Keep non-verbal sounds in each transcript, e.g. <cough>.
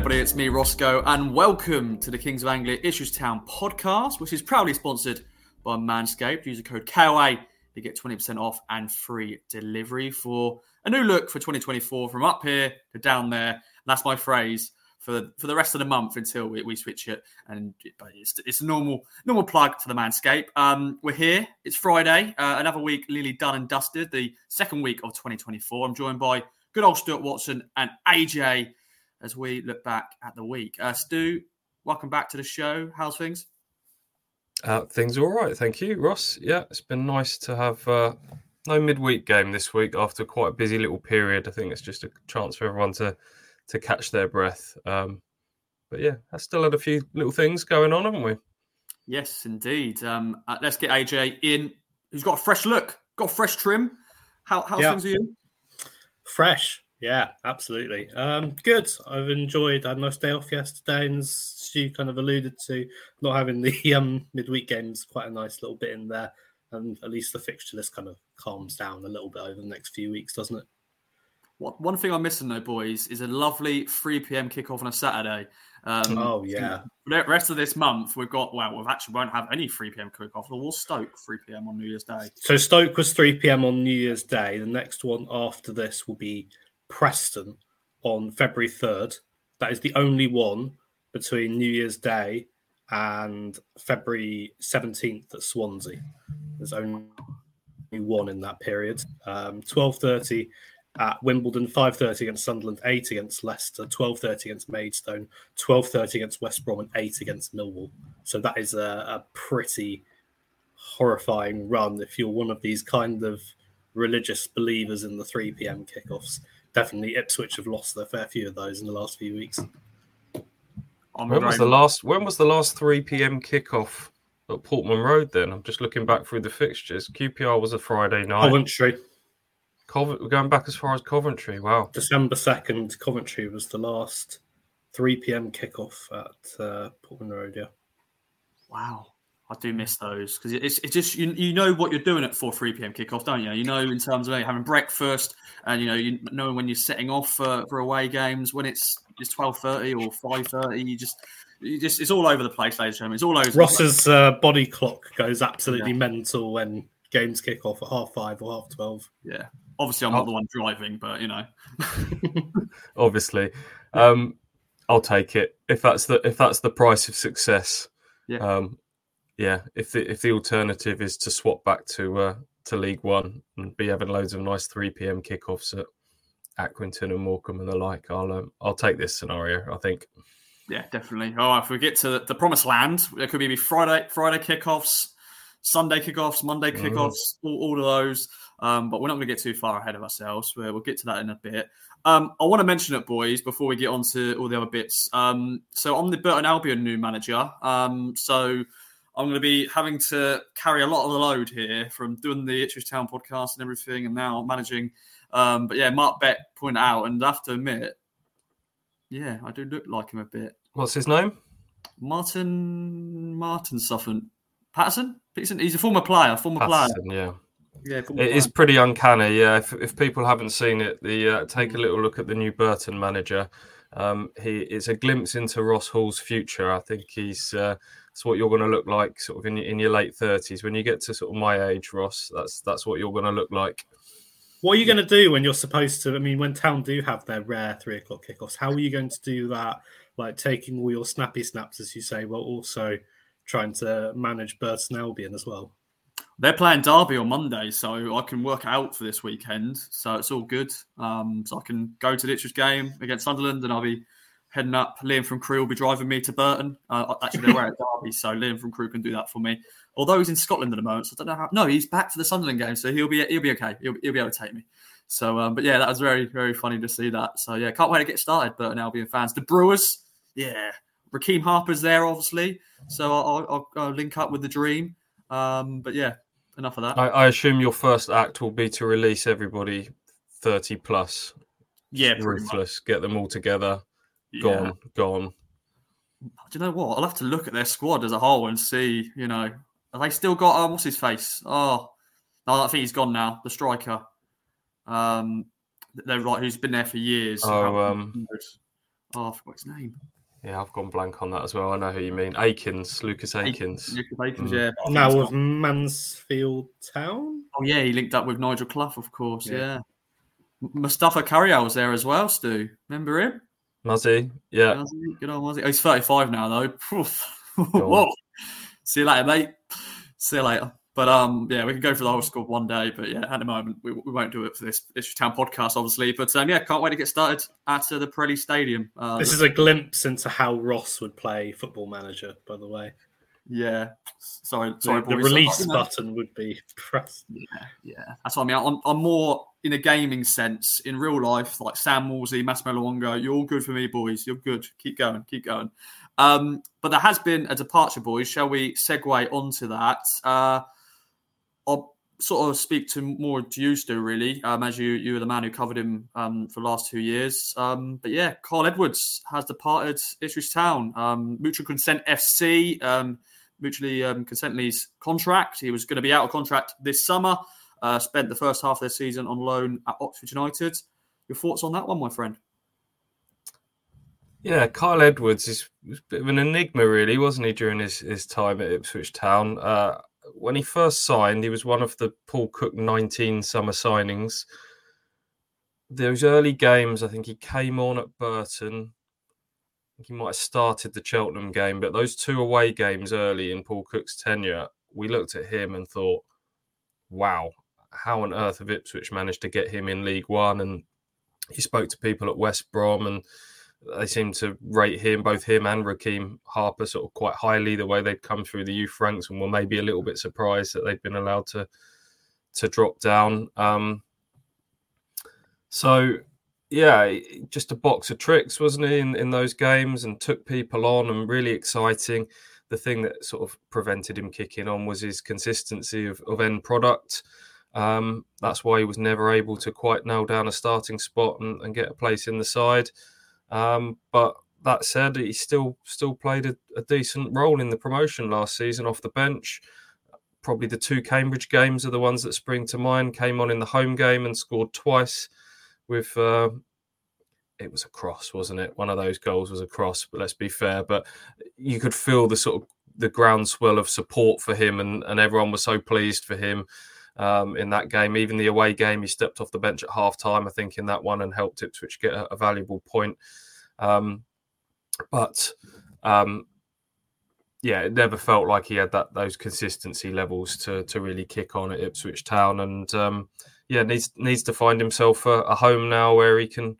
everybody. It's me, Roscoe, and welcome to the Kings of Anglia Ipswich Town podcast, which is proudly sponsored by Manscaped. Use the code KOA to get 20% off and free delivery for a new look for 2024 from up here to down there. And that's my phrase for for the rest of the month until we, we switch it. And it's, it's a normal normal plug for the Manscaped. Um, we're here. It's Friday. Uh, another week nearly done and dusted. The second week of 2024. I'm joined by good old Stuart Watson and AJ as we look back at the week. Uh, Stu, welcome back to the show. How's things? Uh, things are all right, thank you, Ross. Yeah, it's been nice to have uh, no midweek game this week after quite a busy little period. I think it's just a chance for everyone to to catch their breath. Um, but yeah, I still had a few little things going on, haven't we? Yes, indeed. Um, uh, let's get AJ in. Who's got a fresh look, got a fresh trim. How how's yeah. things are you? Fresh, yeah, absolutely. Um, good. I've enjoyed. I had a nice day off yesterday, and as Stu kind of alluded to not having the <laughs> um, midweek games. Quite a nice little bit in there, and at least the fixture list kind of calms down a little bit over the next few weeks, doesn't it? One thing I'm missing though, boys, is a lovely 3 p.m. kickoff on a Saturday. Um, oh yeah. The rest of this month, we've got well, we actually won't have any 3 p.m. kickoff. We'll Stoke 3 p.m. on New Year's Day. So Stoke was 3 p.m. on New Year's Day. The next one after this will be Preston on February 3rd. That is the only one between New Year's Day and February 17th at Swansea. There's only one in that period. Um, 12.30 at Wimbledon, 5.30 against Sunderland, 8 against Leicester, 12.30 against Maidstone, 12.30 against West Brom, and 8 against Millwall. So that is a, a pretty horrifying run if you're one of these kind of religious believers in the 3 p.m. kickoffs definitely Ipswich have lost a fair few of those in the last few weeks. When was the last? When was the last three PM kickoff at Portman Road? Then I'm just looking back through the fixtures. QPR was a Friday night. Coventry. Covent, we're going back as far as Coventry. Wow. December second, Coventry was the last three PM kickoff at uh, Portman Road. Yeah. Wow. I do miss those because it's, it's just you, you know what you're doing at 4 3 p.m. kickoff, don't you? You know in terms of having breakfast and you know you know when you're setting off for, for away games when it's it's 12:30 or 5:30. You just you just it's all over the place, ladies and gentlemen. It's all over. Ross's uh, body clock goes absolutely yeah. mental when games kick off at half five or half twelve. Yeah, obviously I'm not the one driving, but you know, <laughs> obviously, um, I'll take it if that's the if that's the price of success. Yeah. Um, yeah, if the if the alternative is to swap back to uh, to League One and be having loads of nice three PM kickoffs at Accrington and Morecambe and the like, I'll um, I'll take this scenario. I think. Yeah, definitely. Oh, if we get to the, the promised land, there could be Friday Friday kickoffs, Sunday kickoffs, Monday mm. kickoffs, mm. all, all, of those. Um, but we're not going to get too far ahead of ourselves. We'll, we'll get to that in a bit. Um, I want to mention it, boys, before we get on to all the other bits. Um, so I'm the Burton Albion new manager. Um, so I'm going to be having to carry a lot of the load here from doing the Ipswich Town podcast and everything, and now managing. Um, but yeah, Mark Beck pointed out, and I have to admit, yeah, I do look like him a bit. What's his name? Martin Martin Suffin Paterson. He's a former player. Former Paterson, player. Yeah. Yeah, it player. is pretty uncanny. Yeah, if, if people haven't seen it, the uh, take a little look at the new Burton manager. Um, he it's a glimpse into Ross Hall's future. I think he's uh, it's what you're going to look like sort of in, in your late 30s when you get to sort of my age ross that's that's what you're going to look like what are you going to do when you're supposed to i mean when town do have their rare three o'clock kickoffs how are you going to do that like taking all your snappy snaps as you say while also trying to manage burton albion as well they're playing Derby on Monday, so I can work out for this weekend. So it's all good. Um, so I can go to the Ipswich game against Sunderland, and I'll be heading up. Liam from Crewe will be driving me to Burton. Uh, actually, they're at <laughs> Derby, so Liam from Crewe can do that for me. Although he's in Scotland at the moment, so I don't know how. No, he's back for the Sunderland game, so he'll be he'll be okay. He'll, he'll be able to take me. So, um, but yeah, that was very very funny to see that. So yeah, can't wait to get started. Burton Albion fans, the Brewers, yeah, Rekeem Harper's there, obviously. So I'll, I'll, I'll link up with the Dream. Um, but yeah, enough of that. I, I assume your first act will be to release everybody thirty plus. Yeah, ruthless. Get them all together yeah. gone. Do you know what? I'll have to look at their squad as a whole and see. You know, have they still got um, what's his face? Oh, no, I think he's gone now. The striker. Um, they're right. who's been there for years. Oh, um, Oh, I forgot his name. Yeah, I've gone blank on that as well. I know who you mean. Akins, Lucas Akins. Lucas Akins, mm. yeah. Now with Mansfield Town. Oh yeah, he linked up with Nigel Clough, of course. Yeah. yeah. Mustapha Carayol was there as well, Stu. Remember him? Muzzy, yeah. Muzzy, good old Muzzy. Oh, he's 35 now, though. <laughs> Whoa. See you later, mate. See you later. But um, yeah, we can go for the whole squad one day. But yeah, at the moment, we, we won't do it for this Ipswich Town podcast, obviously. But um, yeah, can't wait to get started at uh, the Pirelli Stadium. Uh, this is a glimpse into how Ross would play Football Manager, by the way. Yeah, sorry, sorry. The, the release <laughs> button would be <laughs> pressed. Yeah, yeah. That's what I mean. I'm, I'm more in a gaming sense. In real life, like Sam Morsy, Massimo Luongo, you're all good for me, boys. You're good. Keep going, keep going. Um, but there has been a departure, boys. Shall we segue onto that? Uh, I'll sort of speak to more to you, Stu, really, um, as you you were the man who covered him um, for the last two years. Um, but yeah, Kyle Edwards has departed Ipswich Town. Um, mutual consent FC, um, mutually um, consently's contract. He was going to be out of contract this summer. Uh, spent the first half of the season on loan at Oxford United. Your thoughts on that one, my friend? Yeah, Kyle Edwards is a bit of an enigma, really, wasn't he, during his, his time at Ipswich Town? Uh, when he first signed, he was one of the Paul Cook 19 summer signings. Those early games, I think he came on at Burton. He might have started the Cheltenham game, but those two away games early in Paul Cook's tenure, we looked at him and thought, wow, how on earth have Ipswich managed to get him in League One? And he spoke to people at West Brom and they seemed to rate him, both him and Rekeem Harper, sort of quite highly. The way they'd come through the youth ranks, and were maybe a little bit surprised that they'd been allowed to to drop down. Um, so, yeah, just a box of tricks, wasn't he, in, in those games, and took people on, and really exciting. The thing that sort of prevented him kicking on was his consistency of, of end product. Um, that's why he was never able to quite nail down a starting spot and, and get a place in the side. Um, but that said, he still still played a, a, decent role in the promotion last season off the bench. Probably the two Cambridge games are the ones that spring to mind. Came on in the home game and scored twice. With uh, it was a cross, wasn't it? One of those goals was a cross. But let's be fair. But you could feel the sort of the groundswell of support for him, and, and everyone was so pleased for him. Um, in that game. Even the away game, he stepped off the bench at half time, I think, in that one and helped Ipswich get a, a valuable point. Um, but um, yeah, it never felt like he had that those consistency levels to to really kick on at Ipswich Town, and um, yeah, needs needs to find himself a, a, home now where he can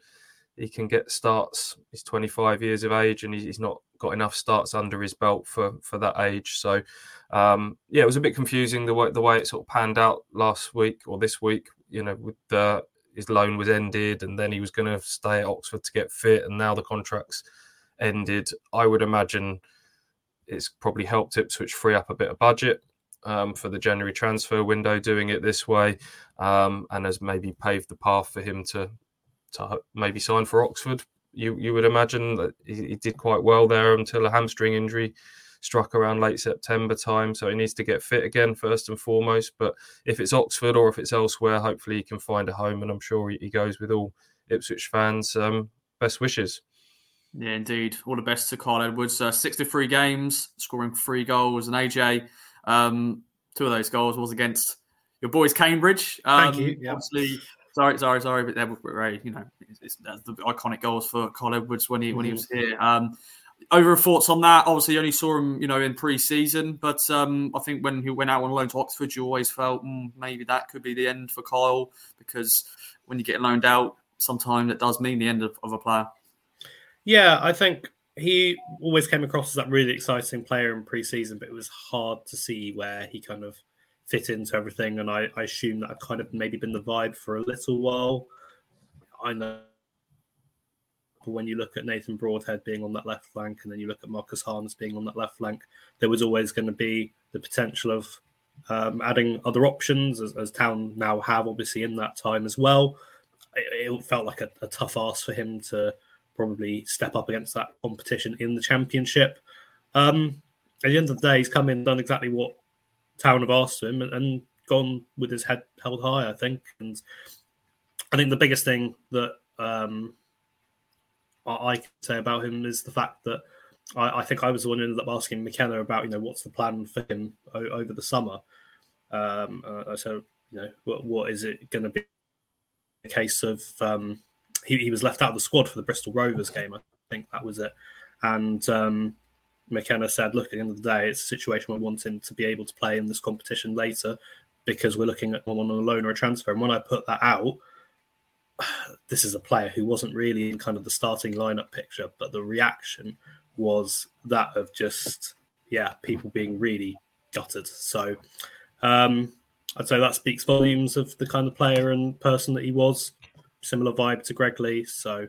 he can get starts. He's 25 years of age, and he's not got enough starts under his belt for for that age. So um, yeah, it was a bit confusing the way the way it sort of panned out last week or this week. You know, with the his loan was ended, and then he was going to stay at Oxford to get fit, and now the contract's ended. I would imagine it's probably helped Ipswich free up a bit of budget um, for the January transfer window, doing it this way, um, and has maybe paved the path for him to to maybe sign for Oxford. You you would imagine that he, he did quite well there until a hamstring injury struck around late September time. So he needs to get fit again, first and foremost. But if it's Oxford or if it's elsewhere, hopefully he can find a home. And I'm sure he goes with all Ipswich fans. Um, best wishes. Yeah, indeed. All the best to Kyle Edwards. Uh, 63 games, scoring three goals. And AJ, um, two of those goals was against your boys, Cambridge. Um, Thank you. Yeah. Obviously, sorry, sorry, sorry, but they were very, you know, it's, it's the iconic goals for Kyle Edwards when he mm-hmm. when he mm-hmm. was here. Um, over thoughts on that? Obviously, you only saw him, you know, in pre-season, but um, I think when he went out on loan to Oxford, you always felt mm, maybe that could be the end for Kyle because when you get loaned out, sometimes it does mean the end of, of a player. Yeah, I think he always came across as that really exciting player in pre-season, but it was hard to see where he kind of fit into everything, and I, I assume that i kind of maybe been the vibe for a little while. I know when you look at Nathan Broadhead being on that left flank, and then you look at Marcus Harness being on that left flank, there was always going to be the potential of um, adding other options, as, as, Town now have, obviously, in that time as well. It, it felt like a, a, tough ask for him to probably step up against that competition in the Championship. Um, at the end of the day, he's come in done exactly what Town have asked him and, and gone with his head held high, I think. And I think the biggest thing that um, I, can say about him is the fact that I, I, think I was the one who ended up asking McKenna about, you know, what's the plan for him o- over the summer. Um, uh, so, you know, what, what is it going to be? A case of um, he, he was left out of the squad for the Bristol Rovers game. I think that was it. And um, McKenna said, look, at the end of the day, it's a situation we want him to be able to play in this competition later because we're looking at one on a loan or a transfer. And when I put that out, <sighs> this is a player who wasn't really in kind of the starting lineup picture, but the reaction was that of just, yeah, people being really gutted. So um, I'd say that speaks volumes of the kind of player and person that he was. Similar vibe to Greg Lee. So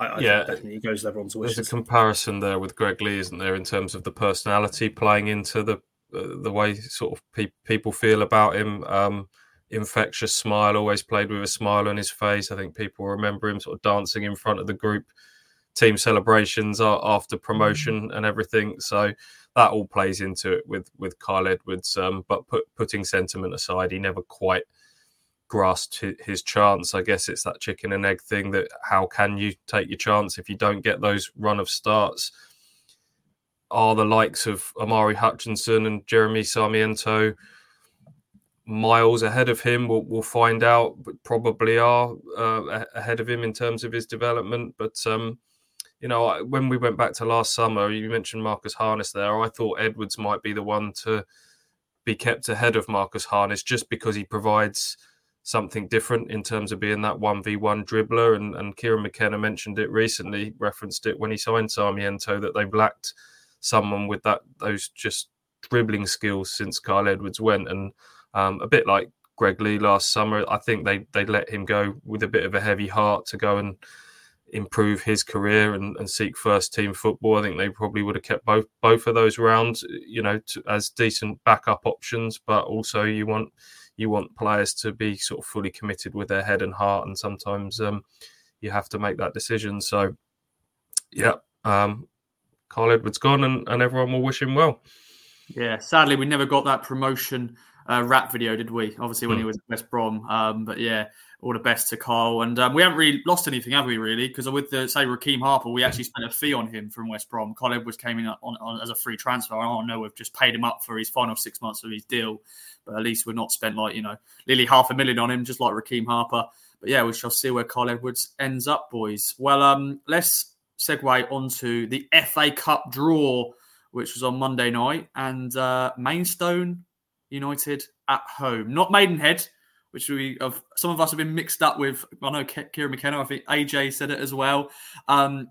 I, I yeah, definitely goes everyone's wishes. There's a comparison there with Greg Lee, isn't there, in terms of the personality playing into the uh, the way sort of pe- people feel about him. Um, infectious smile, always played with a smile on his face. I think people remember him sort of dancing in front of the group team celebrations after promotion mm. and everything. So that all plays into it with with Kyle Edwards. Um, but put, putting sentiment aside, he never quite grasped his chance. I guess it's that chicken and egg thing that how can you take your chance if you don't get those run of starts? Are the likes of Omari Hutchinson and Jeremy Sarmiento miles ahead of him? We'll, we'll find out, but probably are uh, ahead of him in terms of his development. But um, you know, when we went back to last summer, you mentioned Marcus Harness there. I thought Edwards might be the one to be kept ahead of Marcus Harness just because he provides something different in terms of being that 1v1 dribbler. And, and Kieran McKenna mentioned it recently, referenced it when he signed Sarmiento, that they've lacked someone with that those just dribbling skills since Kyle Edwards went. And um, a bit like Greg Lee last summer, I think they, they let him go with a bit of a heavy heart to go and improve his career and, and, seek first team football. I think they probably would have kept both both of those rounds, you know, to, as decent backup options. But also, you want you want players to be sort of fully committed with their head and heart, and sometimes um, you have to make that decision. So, yeah, um, Kyle Edwards gone, and, and everyone will wish him well. Yeah, sadly, we never got that promotion uh, rap video, did we? Obviously, when mm. he was at West Brom. Um, but yeah, all the best to Kyle. And um, we haven't really lost anything, have we, really? Because with the, say, Rekeem Harper, we actually spent a fee on him from West Brom. Kyle Edwards came in on, on, as a free transfer. I don't know, we've just paid him up for his final six months of his deal. But at least we're not spent, like, you know, nearly half a million on him, just like Rekeem Harper. But yeah, we shall see where Kyle Edwards ends up, boys. Well, um, let's segue onto the FA Cup draw, which was on Monday night. And uh, Maidstone United at home. Not Maidenhead which we of some of us have been mixed up with. I know Kieran McKenna, I think AJ said it as well. Um,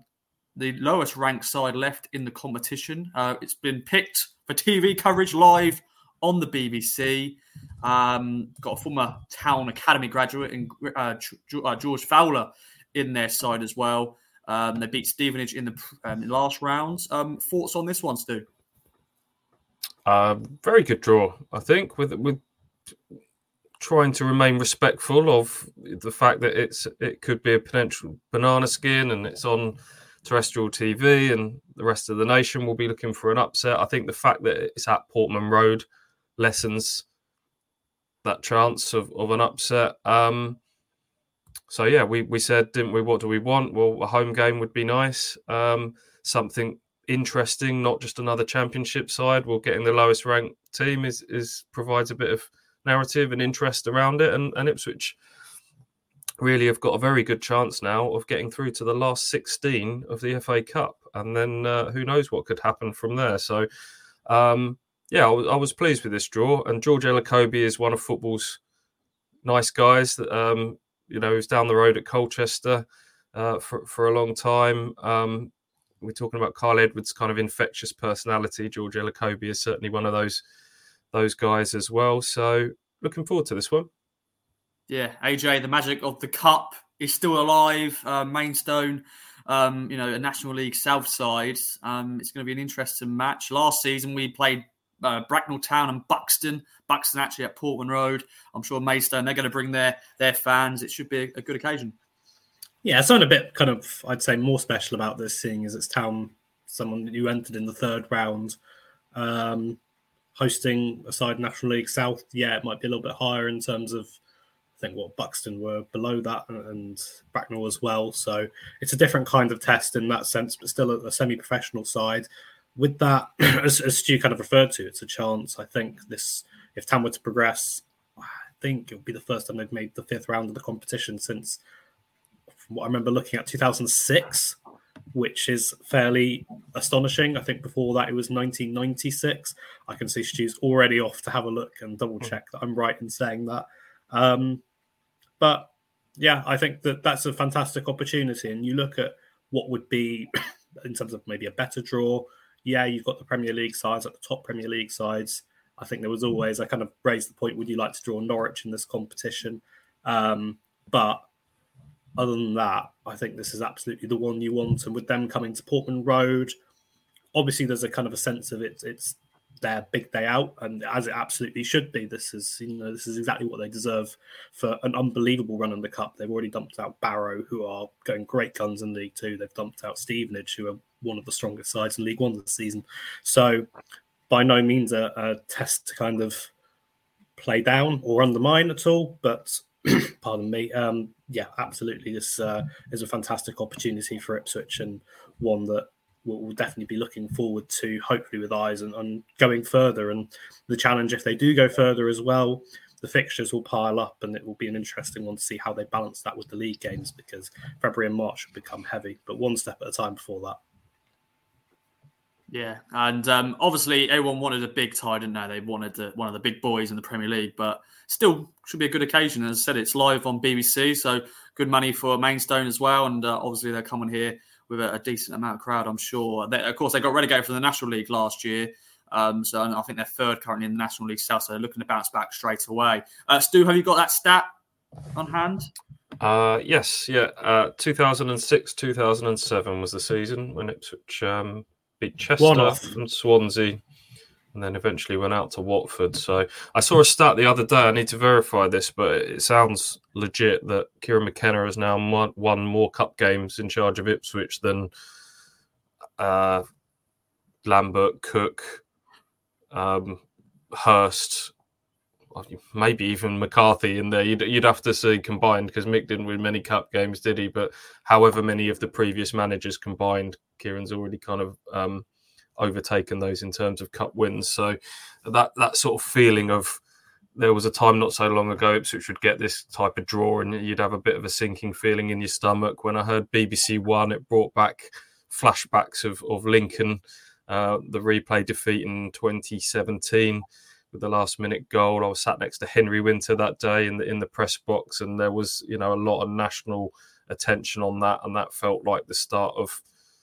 the lowest ranked side left in the competition. Uh, it's been picked for TV coverage live on the BBC. Um, got a former Town Academy graduate in uh, uh, George Fowler in their side as well. Um, they beat Stevenage in the um, last rounds. Um, thoughts on this one, Stu? Uh, very good draw, I think. With with trying to remain respectful of the fact that it's it could be a potential banana skin and it's on terrestrial TV and the rest of the nation will be looking for an upset. I think the fact that it's at Portman Road lessens that chance of, of an upset. Um, so yeah, we, we said, didn't we? What do we want? Well, a home game would be nice. Um, something interesting, not just another championship side. Well, getting the lowest ranked team is is provides a bit of narrative and interest around it. And, and Ipswich really have got a very good chance now of getting through to the last 16 of the FA Cup. And then uh, who knows what could happen from there. So, um, yeah, I was, pleased with this draw. And George Elokobi is one of football's nice guys that, um, you know, he's down the road at Colchester uh, for, for a long time. Um, we're talking about Kyle Edwards' kind of infectious personality. George Elokobi is certainly one of those those guys as well. So looking forward to this one. Yeah, AJ, the magic of the cup is still alive. Uh, Maidstone, um, you know, a National League South side. Um, it's going to be an interesting match. Last season we played uh, Bracknell Town and Buxton. Buxton actually at Portman Road. I'm sure Maidstone they're going to bring their their fans. It should be a, a good occasion. Yeah, something a bit kind of I'd say more special about this, seeing as it's Town, someone who entered in the third round. Um, hosting a side National League South, yeah, it might be a little bit higher in terms of I think what Buxton were below that and Bracknell as well. So it's a different kind of test in that sense, but still a, a semi-professional side. With that, <clears throat> as, as Stu kind of referred to, it's a chance. I think this, if Tam were to progress, I think it would be the first time they've made the fifth round of the competition since, from what I remember looking at, 2006 which is fairly astonishing. I think before that it was 1996. I can see Stu's already off to have a look and double check that I'm right in saying that. Um, but yeah, I think that that's a fantastic opportunity. And you look at what would be <clears throat> in terms of maybe a better draw. Yeah, you've got the Premier League sides, like the top Premier League sides. I think there was always I kind of raised the point: Would you like to draw Norwich in this competition? Um, but other than that, I think this is absolutely the one you want. And with them coming to Portman Road, obviously there's a kind of a sense of it. It's their big day out, and as it absolutely should be. This is you know this is exactly what they deserve for an unbelievable run in the cup. They've already dumped out Barrow, who are going great guns in League Two. They've dumped out Stevenage, who are one of the strongest sides in League One this season. So by no means a, a test to kind of play down or undermine at all, but <clears throat> pardon me. Um, yeah, absolutely. This uh, is a fantastic opportunity for Ipswich and one that we'll, we'll definitely be looking forward to, hopefully with eyes and, and going further. And the challenge, if they do go further as well, the fixtures will pile up and it will be an interesting one to see how they balance that with the league games because February and March will become heavy, but one step at a time before that. Yeah, and um, obviously everyone wanted a big tie, didn't they? They wanted the, one of the big boys in the Premier League, but still should be a good occasion. As I said, it's live on BBC, so good money for Maidstone as well. And uh, obviously they're coming here with a, a, decent amount of crowd, I'm sure. They, of course, they got relegated from the National League last year, um, so I think they're third currently in the National League South, so they're looking to bounce back straight away. Uh, Stu, have you got that stat on hand? Uh, yes, yeah. Uh, 2006, 2007 was the season when Ipswich um, beat Chester and Swansea, and then eventually went out to Watford. So I saw a stat the other day. I need to verify this, but it sounds legit that Kieran McKenna has now won more cup games in charge of Ipswich than uh, Lambert, Cook, um, Hurst, maybe even McCarthy in there. You'd, you'd have to see combined because Mick didn't win many cup games, did he? But however many of the previous managers combined, Kieran's already kind of um, overtaken those in terms of cup wins. So that that sort of feeling of there was a time not so long ago Ipswich would get this type of draw and you'd have a bit of a sinking feeling in your stomach. When I heard BBC One, it brought back flashbacks of, of Lincoln, uh, the replay defeat in 2017 with the last minute goal. I was sat next to Henry Winter that day in the in the press box, and there was you know a lot of national attention on that, and that felt like the start of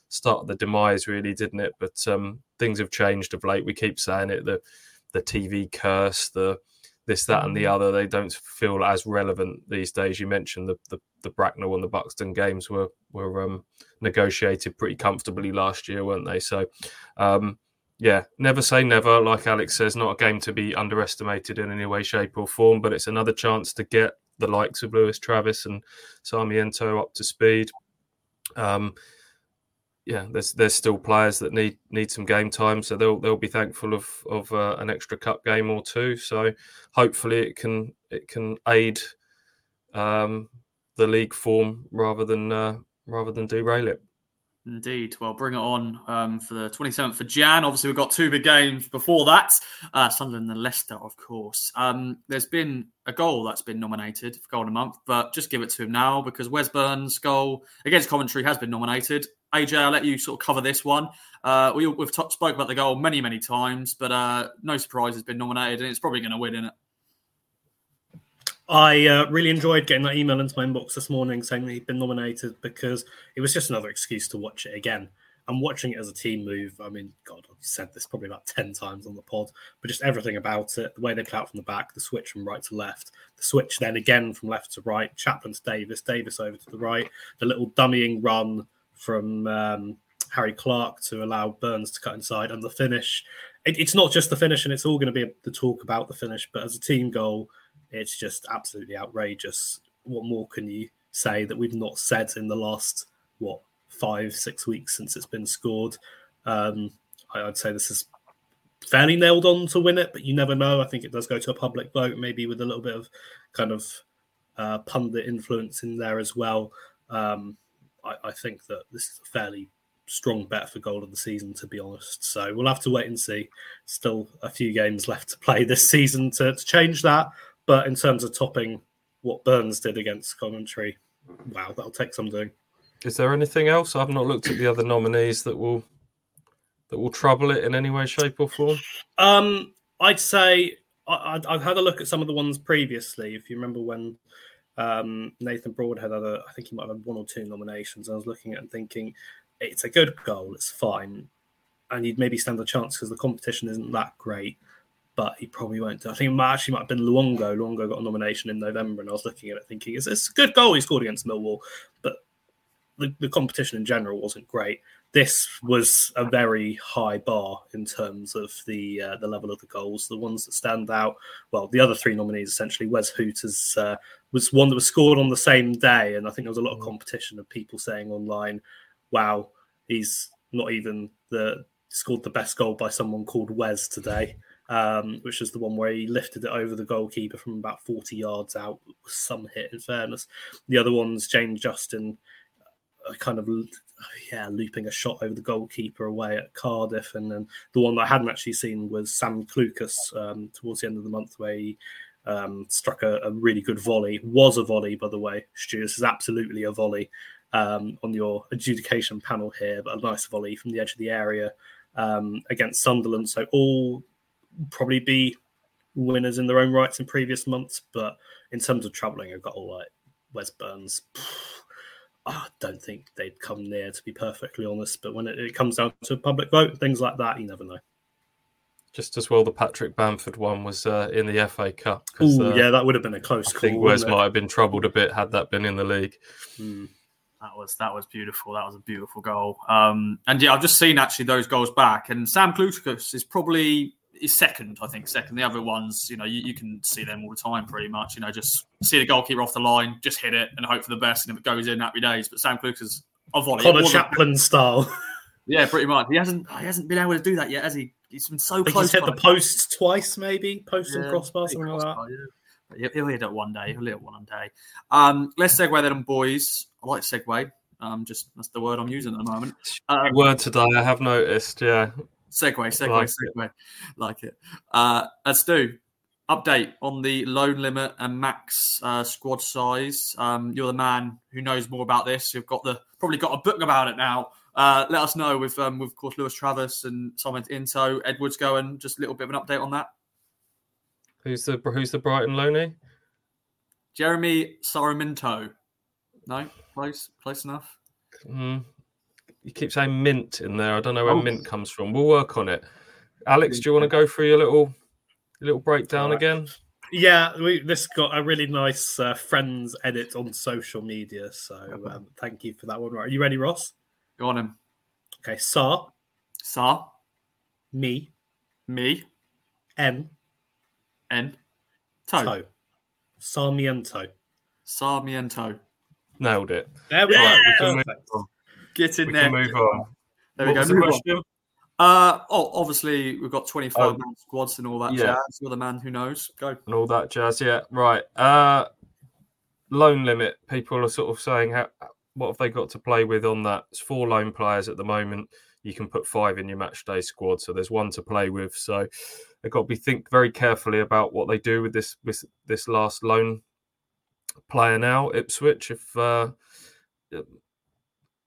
start of the demise, really, didn't it? But um, things have changed of late. We keep saying it the the TV curse, the this, that, and the mm. other. They don't feel as relevant these days. You mentioned the the, the Bracknell and the Buxton games were were um, negotiated pretty comfortably last year, weren't they? So. Um, yeah, never say never. Like Alex says, not a game to be underestimated in any way, shape, or form, but it's another chance to get the likes of Lewis Travis and Sarmiento up to speed. Um, yeah, there's there's still players that need need some game time, so they'll they'll be thankful of of uh, an extra cup game or two. So hopefully it can it can aid um, the league form rather than uh, rather than derail it. Indeed. Well, bring it on um, for the 27th of Jan. Obviously, we've got two big games before that uh, Sunderland and Leicester, of course. Um, there's been a goal that's been nominated for Goal of the Month, but just give it to him now because Wes Burns' goal against Coventry has been nominated. AJ, I'll let you sort of cover this one. Uh, we, have t- spoke about the goal many, many times, but uh, no surprise has been nominated, and it's probably going to win, in it? I uh, really enjoyed getting that email into my inbox this morning saying that he'd been nominated because it was just another excuse to watch it again. And watching it as a team move, I mean, God, I've said this probably about 10 times on the pod, but just everything about it the way they play out from the back, the switch from right to left, the switch then again from left to right, Chaplin to Davis, Davis over to the right, the little dummying run from um, Harry Clarke to allow Burns to cut inside, and the finish. It, it's not just the finish, and it's all going to be the talk about the finish, but as a team goal, it's just absolutely outrageous. What more can you say that we've not said in the last what five six weeks since it's been scored? Um, I, would say this is fairly nailed on to win it, but you never know. I think it does go to a public vote, maybe with a little bit of kind of uh, pundit influence in there as well. Um, I, I, think that this is a fairly strong bet for goal of the season, to be honest. So we'll have to wait and see. Still a few games left to play this season to, to change that. But in terms of topping what Burns did against Coventry, wow, that'll take some doing. Is there anything else? I've not looked at the other nominees that will that will trouble it in any way, shape, or form. Um, I'd say I, have had a look at some of the ones previously. If you remember when um, Nathan Broad had other, I think he might have had one or two nominations. I was looking at and thinking it's a good goal, it's fine, and he'd maybe stand a chance because the competition isn't that great. But he probably won't. Do. I think it might, actually might have been Luongo. Luongo got a nomination in November, and I was looking at it thinking, it's, it's a good goal he scored against Millwall, but the, the competition in general wasn't great. This was a very high bar in terms of the uh, the level of the goals. The ones that stand out, well, the other three nominees essentially, Wes Hooters uh, was one that was scored on the same day, and I think there was a lot of mm. competition of people saying online, "Wow, he's not even the scored the best goal by someone called Wes today." Um, which is the one where he lifted it over the goalkeeper from about 40 yards out. Some hit, in fairness. The other one's James Justin uh, kind of yeah, looping a shot over the goalkeeper away at Cardiff. And then the one that I hadn't actually seen was Sam Clucas um, towards the end of the month, where he um, struck a, a, really good volley. Was a volley, by the way, Stu. This is absolutely a volley um, on your adjudication panel here, but a nice volley from the edge of the area um, against Sunderland. So all probably be winners in their own rights in previous months, but in terms of travelling, I've got all like Wes Burns. <sighs> I don't think they'd come near, to be perfectly honest. But when it, it comes down to a public vote, things like that, you never know. Just as well, the Patrick Bamford one was uh, in the FA Cup. Oh, uh, yeah, that would have been a close I call. I think Wes might have been troubled a bit had that been in the league. Mm. That was that was beautiful. That was a beautiful goal. Um, and yeah, I've just seen actually those goals back, and Sam Clucas is probably is second, I think, second. The other ones, you know, you, you, can see them all the time pretty much. You know, just see the goalkeeper off the line, just hit it and hope for the best. And if it goes in, happy days. But Sam Clucas is a volley. Conor Chaplin style. <laughs> yeah, pretty much. He hasn't he hasn't been able to do that yet, has he? He's been so close. He's hit the post twice, maybe post yeah, and crossbar, something like that. Yeah. He'll hit it one day. He'll hit it one day. Um, let's segue then, boys. I like segue. Um, just that's the word I'm using at the moment. Um, word today, I have noticed. Yeah, Segue, segue, like segue. It. Like it. Uh, let's do update on the loan limit and max uh, squad size. Um, you're the man who knows more about this. You've got the probably got a book about it now. Uh, let us know with, um, with of course Lewis Travis and Simon Into Edwards going. Just a little bit of an update on that. Who's the who's the Brighton loanee? Jeremy Saraminto. No, close, close enough. Mm, you keep saying mint in there. I don't know where oh. mint comes from. We'll work on it. Alex, do you want to go through your little little breakdown right. again? Yeah, we, this got a really nice uh, friends edit on social media. So um, thank you for that one. Right, are you ready, Ross? Go on him. Okay, Sa. Sa. Me. Me. N. N. Toe. toe. Sarmiento. Sarmiento. Nailed it. There we yeah, go. Get in we there. move on. There what we go. The uh, oh, obviously we've got 25 oh. man squads and all that yeah. jazz. You're the man who knows. Go. And all that jazz, yeah. Right. Uh, loan limit. People are sort of saying, how, what have they got to play with on that? It's four loan players at the moment. You can put five in your match day squad, so there's one to play with. So they've got to be think very carefully about what they do with this with this last loan player now, Ipswich. If uh,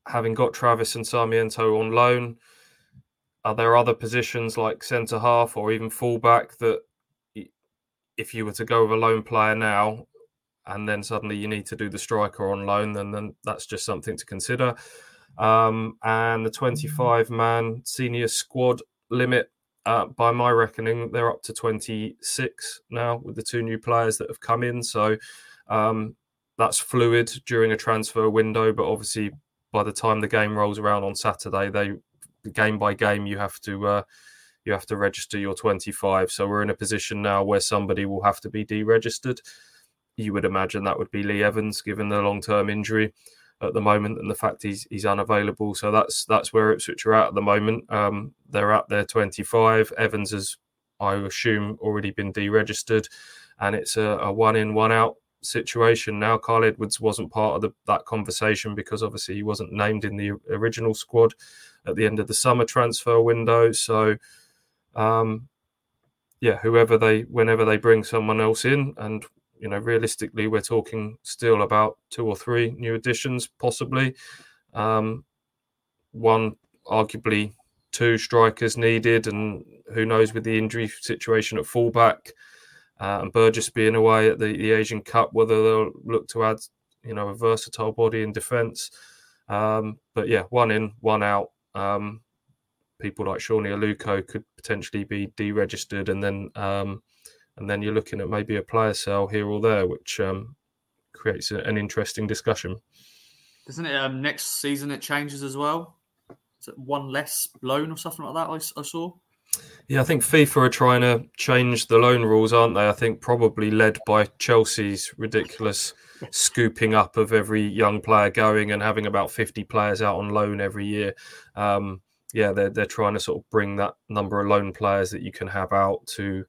having got Travis and Sarmiento on loan, are there other positions like centre half or even fullback that if you were to go with a loan player now and then suddenly you need to do the striker on loan, then, then that's just something to consider. Um, and the 25 man senior squad limit, uh, by my reckoning, they're up to 26 now with the two new players that have come in. So um, that's fluid during a transfer window, but obviously by the time the game rolls around on Saturday, they game by game you have to uh, you have to register your 25. So we're in a position now where somebody will have to be deregistered. You would imagine that would be Lee Evans, given the long term injury at the moment and the fact he's he's unavailable. So that's that's where Ipswich are at at the moment. Um, they're at their 25. Evans has, I assume, already been deregistered, and it's a, a one in one out situation now. Kyle Edwards wasn't part of the, that conversation because obviously he wasn't named in the original squad at the end of the summer transfer window. So, um, yeah, whoever they, whenever they bring someone else in, and you know, realistically, we're talking still about two or three new additions, possibly. Um, one, arguably, two strikers needed, and who knows with the injury situation at fullback uh, and Burgess being away at the, the Asian Cup, whether they'll look to add, you know, a versatile body in defence. Um, but yeah, one in, one out. Um, people like Sone Aluko could potentially be deregistered, and then um, and then you're looking at maybe a player sale here or there, which um, creates a, an interesting discussion. Doesn't it? Um, next season it changes as well. Is it one less loan or something like that? I, I saw. Yeah, I think FIFA are trying to change the loan rules, aren't they? I think probably led by Chelsea's ridiculous scooping up of every young player going and having about 50 players out on loan every year. Um, yeah, they're, they're trying to sort of bring that number of loan players that you can have out to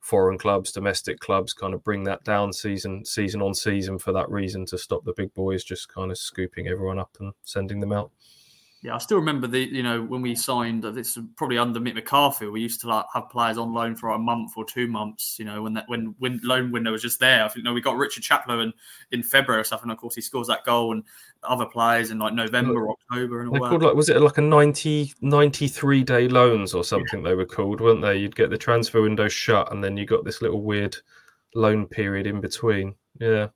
foreign clubs, domestic clubs, kind of bring that down season season on season for that reason to stop the big boys just kind of scooping everyone up and sending them out. Yeah, I still remember the you know when we signed. Uh, this probably under Mick McCarthy. We used to like have players on loan for a month or two months. You know when that when when loan window was just there. I think you know we got Richard Chaplow in, in February or something. Of course, he scores that goal and other players in like November, or October, and all they Called like was it like a 90, 93 day loans or something? Yeah. They were called, weren't they? You'd get the transfer window shut, and then you got this little weird loan period in between. Yeah.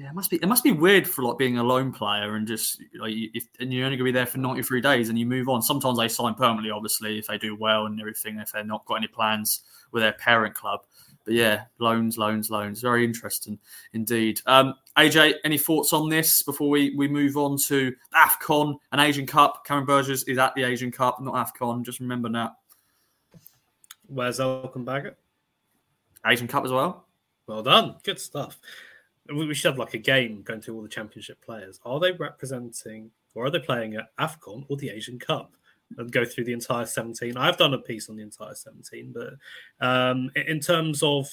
Yeah, it must be. It must be weird for like being a lone player and just like if and you're only gonna be there for 93 days and you move on. Sometimes they sign permanently, obviously, if they do well and everything. If they're not got any plans with their parent club, but yeah, loans, loans, loans. Very interesting indeed. Um, AJ, any thoughts on this before we, we move on to AFCON and Asian Cup? Cameron Burgess is at the Asian Cup, not AFCON. Just remember that. Where's Elkan Baggott? Asian Cup as well. Well done. Good stuff we should have like a game going through all the championship players. Are they representing or are they playing at AFCON or the Asian Cup? And go through the entire 17. I've done a piece on the entire 17, but um, in terms of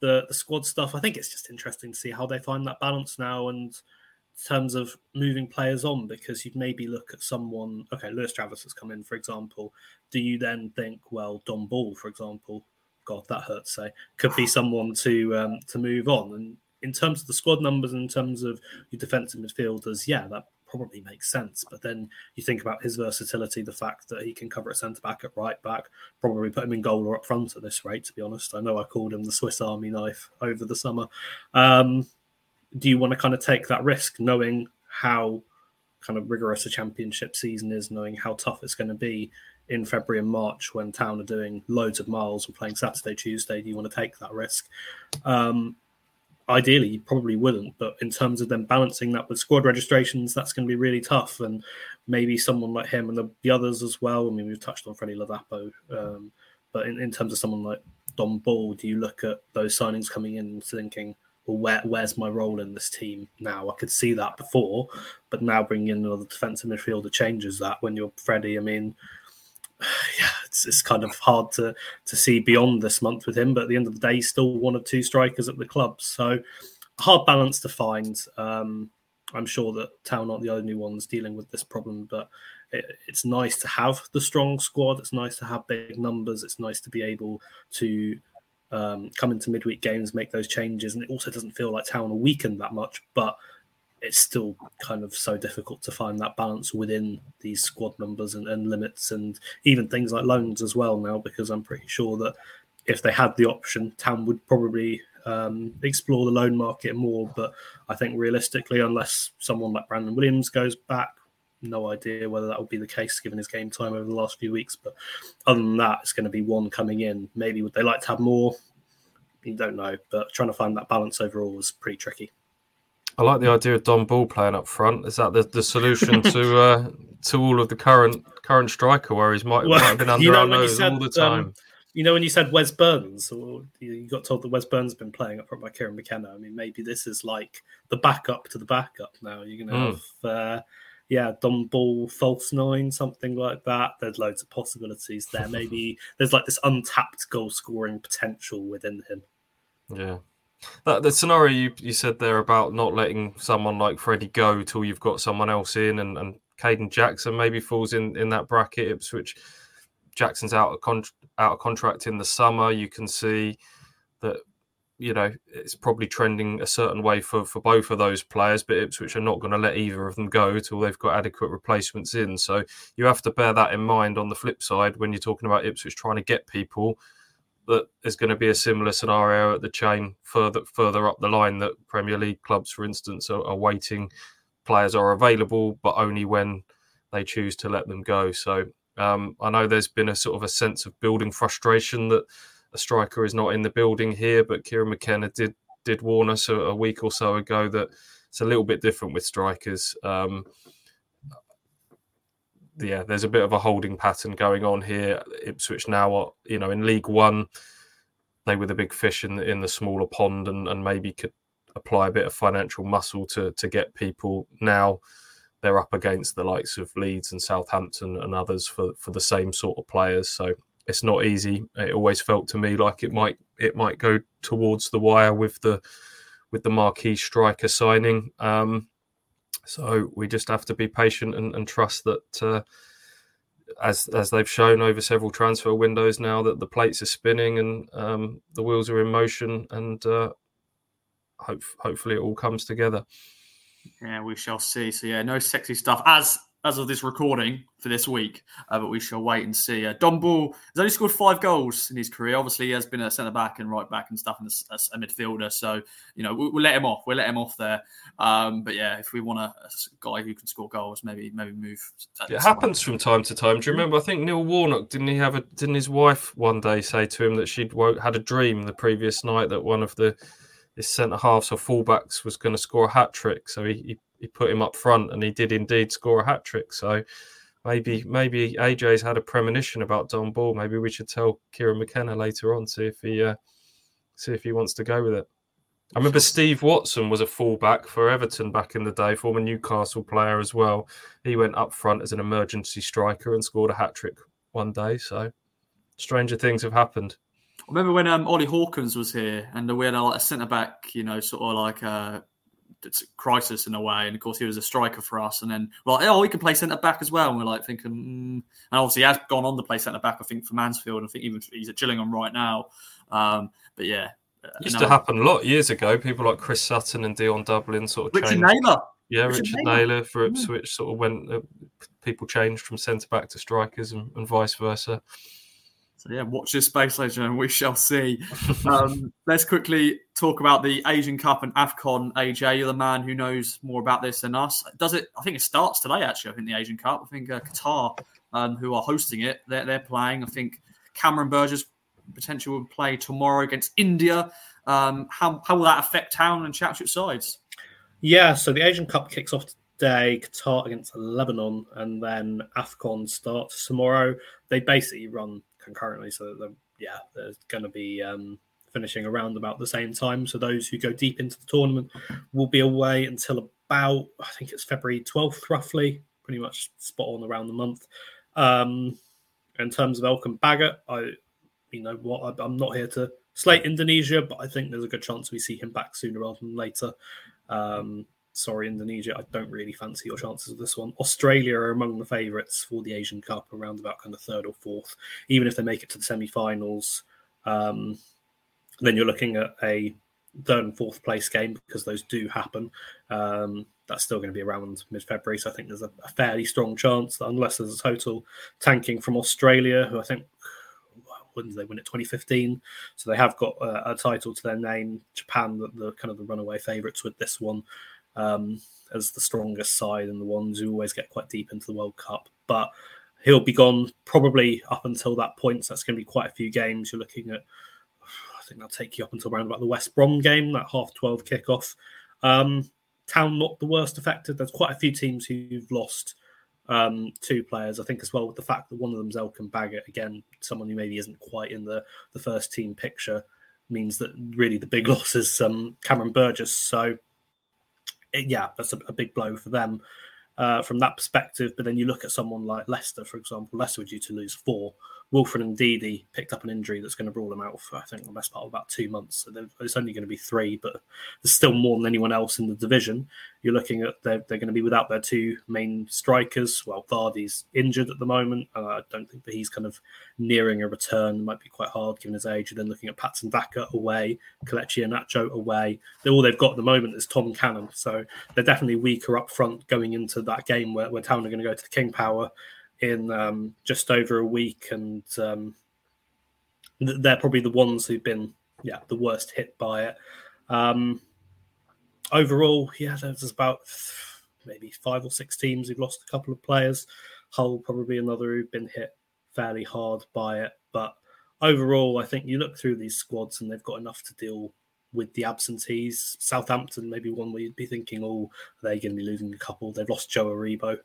the, the squad stuff, I think it's just interesting to see how they find that balance now and in terms of moving players on because you'd maybe look at someone, okay, Lewis Travis has come in, for example. Do you then think, well, Dom Ball, for example, God, that hurts say, could be someone to um, to move on. And in terms of the squad numbers in terms of your defensive midfielders, yeah, that probably makes sense. But then you think about his versatility, the fact that he can cover at centre back, at right back, probably put him in goal or up front at this rate, to be honest. I know I called him the Swiss Army knife over the summer. Um, do you want to kind of take that risk knowing how kind of rigorous a championship season is, knowing how tough it's going to be in February and March when Town are doing loads of miles and playing Saturday, Tuesday? Do you want to take that risk? Um, ideally you probably wouldn't but in terms of them balancing that with squad registrations that's going to be really tough and maybe someone like him and the, the others as well. I mean we've touched on Freddie Ladapo um, but in, in, terms of someone like Dom Ball do you look at those signings coming in and thinking well where, where's my role in this team now? I could see that before but now bringing in another defensive midfielder changes that when you're Freddie I mean <sighs> yeah, it's, it's kind of hard to to see beyond this month with him. But at the end of the day, he's still one of two strikers at the club. So hard balance to find. Um, I'm sure that Town aren't the only ones dealing with this problem, but it, it's nice to have the strong squad. It's nice to have big numbers. It's nice to be able to um, come into midweek games, make those changes, and it also doesn't feel like Town are weakened that much. But it's still kind of so difficult to find that balance within these squad numbers and, and, limits and even things like loans as well now because I'm pretty sure that if they had the option, tam would probably um, explore the loan market more. But I think realistically, unless someone like Brandon Williams goes back, no idea whether that will be the case given his game time over the last few weeks. But other than that, it's going to be one coming in. Maybe would they like to have more? You don't know, but trying to find that balance overall was pretty tricky. I like the idea of Dom Ball playing up front. Is that the, the solution <laughs> to uh, to all of the current current striker worries? Might, well, might have been <laughs> under you know, our nose said, all the um, time. Um, you know, when you said Wes Burns, or you got told that Wes Burns has been playing up front by Kieran McKenna. I mean, maybe this is like the backup to the backup. Now you're going to mm. have, uh, yeah, Dom Ball false nine, something like that. There's loads of possibilities there. <laughs> Maybe there's like this untapped goal scoring potential within him. Yeah, That, the scenario you, you said there about not letting someone like Freddie go till you've got someone else in, and, and Kayden Jackson maybe falls in, in that bracket. Ipswich Jackson's out of con- out of contract in the summer. You can see that you know it's probably trending a certain way for for both of those players, but Ipswich are not going to let either of them go till they've got adequate replacements in. So you have to bear that in mind. On the flip side, when you're talking about Ipswich trying to get people that there's going to be a similar scenario at the chain further further up the line that Premier League clubs, for instance, are, are waiting. Players are available, but only when they choose to let them go. So um, I know there's been a sort of a sense of building frustration that a striker is not in the building here, but Kieran McKenna did did warn us a, a week or so ago that it's a little bit different with strikers. Um, yeah, there's a bit of a holding pattern going on here. Ipswich now, are, you know, in League One, they were the big fish in the, in the smaller pond, and, and maybe could apply a bit of financial muscle to to get people. Now they're up against the likes of Leeds and Southampton and others for for the same sort of players. So it's not easy. It always felt to me like it might it might go towards the wire with the with the marquee striker signing. Um, so we just have to be patient and, and trust that, uh, as as they've shown over several transfer windows now, that the plates are spinning and um, the wheels are in motion, and uh, hope, hopefully it all comes together. Yeah, we shall see. So yeah, no sexy stuff as as of this recording for this week, uh, but we shall wait and see. Uh, Dom Ball has only scored five goals in his career. Obviously, he has been a centre back and right back and stuff, and a, a midfielder. So you know, we'll, we'll, let him off. We'll let him off there. Um, but yeah, if we want a, a, guy who can score goals, maybe maybe move. It happens from time to time. Do you remember? I think Neil Warnock didn't he have a didn't his wife one day say to him that she'd had a dream the previous night that one of the his centre halves or fullbacks was going to score a hat trick. So he, he he put him up front, and he did indeed score a hat trick. So maybe maybe AJ's had a premonition about Dom Ball. Maybe we should tell Kieran McKenna later on see if he uh, see if he wants to go with it. I remember Steve Watson was a fullback for Everton back in the day, former Newcastle player as well. He went up front as an emergency striker and scored a hat trick one day. So stranger things have happened. I remember when um, Ollie Hawkins was here and we had a, like, a centre back, you know, sort of like a it's a crisis in a way. And of course, he was a striker for us. And then, well, oh, he can play centre back as well. And we're like thinking, mm. and obviously, he has gone on to play centre back, I think, for Mansfield. I think even he's at Gillingham right now. Um, but yeah. Uh, used to happen a lot years ago. People like Chris Sutton and Dion Dublin sort of Richard changed. Naylor. Yeah, Richard, Richard Naylor. Naylor for Ipswich yeah. sort of went, uh, people changed from centre back to strikers and, and vice versa. So yeah, watch this space, ladies and we shall see. <laughs> Um, let's quickly talk about the Asian Cup and Afcon. AJ, you're the man who knows more about this than us. Does it? I think it starts today. Actually, I think the Asian Cup. I think uh, Qatar, um, who are hosting it, they're, they're playing. I think Cameron Burgess potentially will play tomorrow against India. Um, how how will that affect town and championship sides? Yeah, so the Asian Cup kicks off today. Qatar against Lebanon, and then Afcon starts tomorrow. They basically run concurrently. So yeah, they're going to be um, finishing around about the same time. So those who go deep into the tournament will be away until about I think it's February 12th, roughly, pretty much spot on around the month. Um, in terms of Elkan Baggott, I you know what I'm not here to slate Indonesia, but I think there's a good chance we see him back sooner rather than later. Um, sorry, Indonesia, I don't really fancy your chances of this one. Australia are among the favourites for the Asian Cup, around about kind of third or fourth. Even if they make it to the semi-finals, um, then you're looking at a third and fourth place game because those do happen. Um, that's still going to be around mid-February, so I think there's a, a, fairly strong chance that unless there's a total tanking from Australia, who I think when did they win it 2015 so they have got a, a title to their name japan the, the, kind of the runaway favorites with this one um, as the strongest side and the ones who always get quite deep into the World Cup. But he'll be gone probably up until that point. So that's going to be quite a few games. You're looking at, think they'll take you up until around about the West Brom game, that half 12 kickoff. Um, Town not the worst affected. There's quite a few teams who've lost um, two players. I think as well with the fact that one of them's Elkan Baggott, again, someone who maybe isn't quite in the, the first team picture, means that really the big <laughs> loss is um, Cameron Burgess. So yeah, that's a, a big blow for them uh, from that perspective. But then you look at someone like Leicester, for example. Leicester were due to lose four Wilfred Ndidi picked up an injury that's going to rule them out for I think the best part of about two months. So it's only going to be three, but there's still more than anyone else in the division. You're looking at they're, they're going to be without their two main strikers. Well, Vardy's injured at the moment. Uh, I don't think that he's kind of nearing a return. It might be quite hard given his age. And then looking at Patson Daka away, Kelechi Iheanacho away. All they've got at the moment is Tom Cannon. So they're definitely weaker up front going into that game where, where Town are going to go to the King Power in um, just over a week, and um, they're probably the ones who've been yeah the worst hit by it. Um, overall, yeah, there's about maybe five or six teams who've lost a couple of players. Hull probably another who've been hit fairly hard by it, but overall, I think you look through these squads and they've got enough to deal with the absentees. Southampton, maybe one where you'd be thinking, oh, they're going to be losing a couple? They've lost Joe Aribo,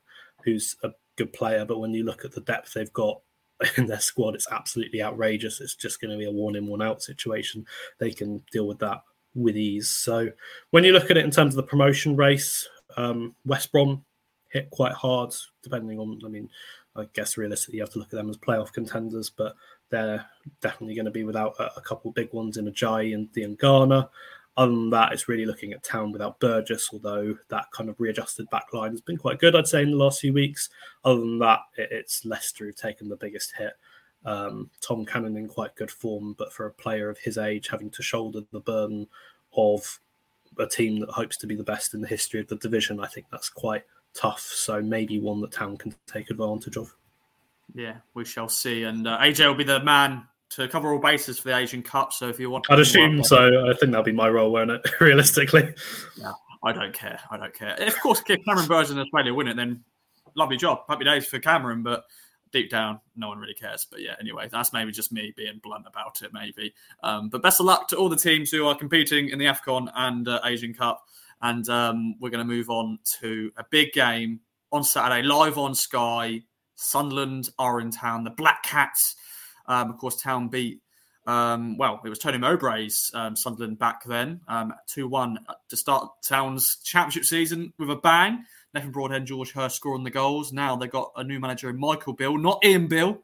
who's a good player, but when you look at the depth they've got <laughs> in their squad, it's absolutely outrageous. It's just going to be a one in, one out situation. They can deal with that with ease. So when you look at it in terms of the promotion race, um, West Brom hit quite hard, depending on, I mean, I guess realistically you have to look at them as playoff contenders, but they're definitely going to be without a, a couple big ones in Ajayi and the Diangana. Other than that, it's really looking at Town without Burgess, although that kind of readjusted back line has been quite good, I'd say, in the last few weeks. Other than that, it's Leicester who've taken the biggest hit. Um, Tom Cannon in quite good form, but for a player of his age, having to shoulder the burden of a team that hopes to be the best in the history of the division, I think that's quite tough. So maybe one that Town can take advantage of. Yeah, we shall see. And uh, AJ will be the man to cover all bases for the Asian Cup. So if you want, I'd assume so. I think that'll be my role, won't it? <laughs> Realistically, yeah, I don't care. I don't care. Of course, if Cameron Burns in Australia win it, then lovely job, happy days for Cameron. But deep down, no one really cares. But yeah, anyway, that's maybe just me being blunt about it, maybe. Um, but best of luck to all the teams who are competing in the AFCON and uh, Asian Cup. And um, we're going to move on to a big game on Saturday, live on Sky. Sunderland are in town. The Black Cats um, of course, Town beat, um, well, it was Tony Mowbray's um, Sunderland back then, um, 2 1 to start Town's championship season with a bang. Nathan Broadhead and George Hirst scoring the goals. Now they've got a new manager in Michael Beale, not Ian Beale.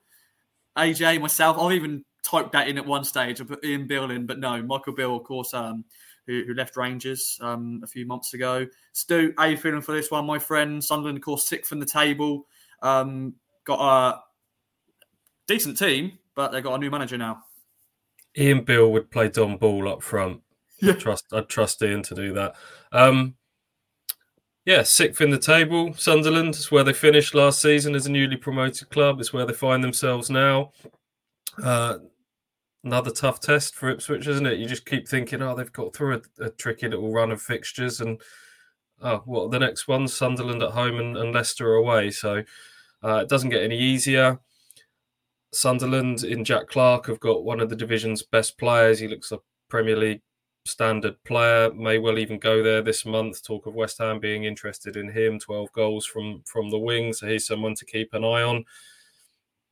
AJ, myself, I've even typed that in at one stage. I put Ian Beale in, but no, Michael Beale, of course, um, who, who, left Rangers um, a few months ago. Stu, how you feeling for this one, my friend? Sunderland, of course, sixth from the table. Um, got a decent team, but they got a new manager now. Ian Beale would play Dom Ball up front. Yeah. trust I'd trust Ian to do that. Um, yeah, sixth in the table. Sunderland is where they finished last season as a newly promoted club. It's where they find themselves now. Uh, another tough test for Ipswich, isn't it? You just keep thinking, oh, they've got through a, a tricky little run of fixtures, and oh, what the next one? Sunderland at home and, and Leicester away. So uh, it doesn't get any easier. Sunderland in Jack Clarke have got one of the division's best players. He looks a Premier League standard player. May well even go there this month. Talk of West Ham being interested in him. Twelve goals from from the wing, so he's someone to keep an eye on.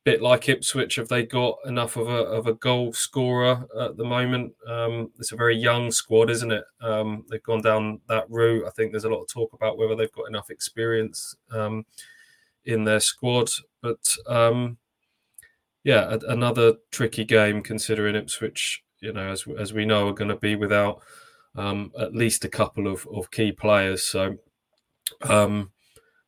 Bit like Ipswich, have they got enough of a of a goal scorer at the moment? Um, it's a very young squad, isn't it? Um, they've gone down that route. I think there's a lot of talk about whether they've got enough experience um, in their squad, but um, yeah, a, another tricky game considering Ipswich, you know, as as we know, are going to be without um, at least a couple of, of key players. So um,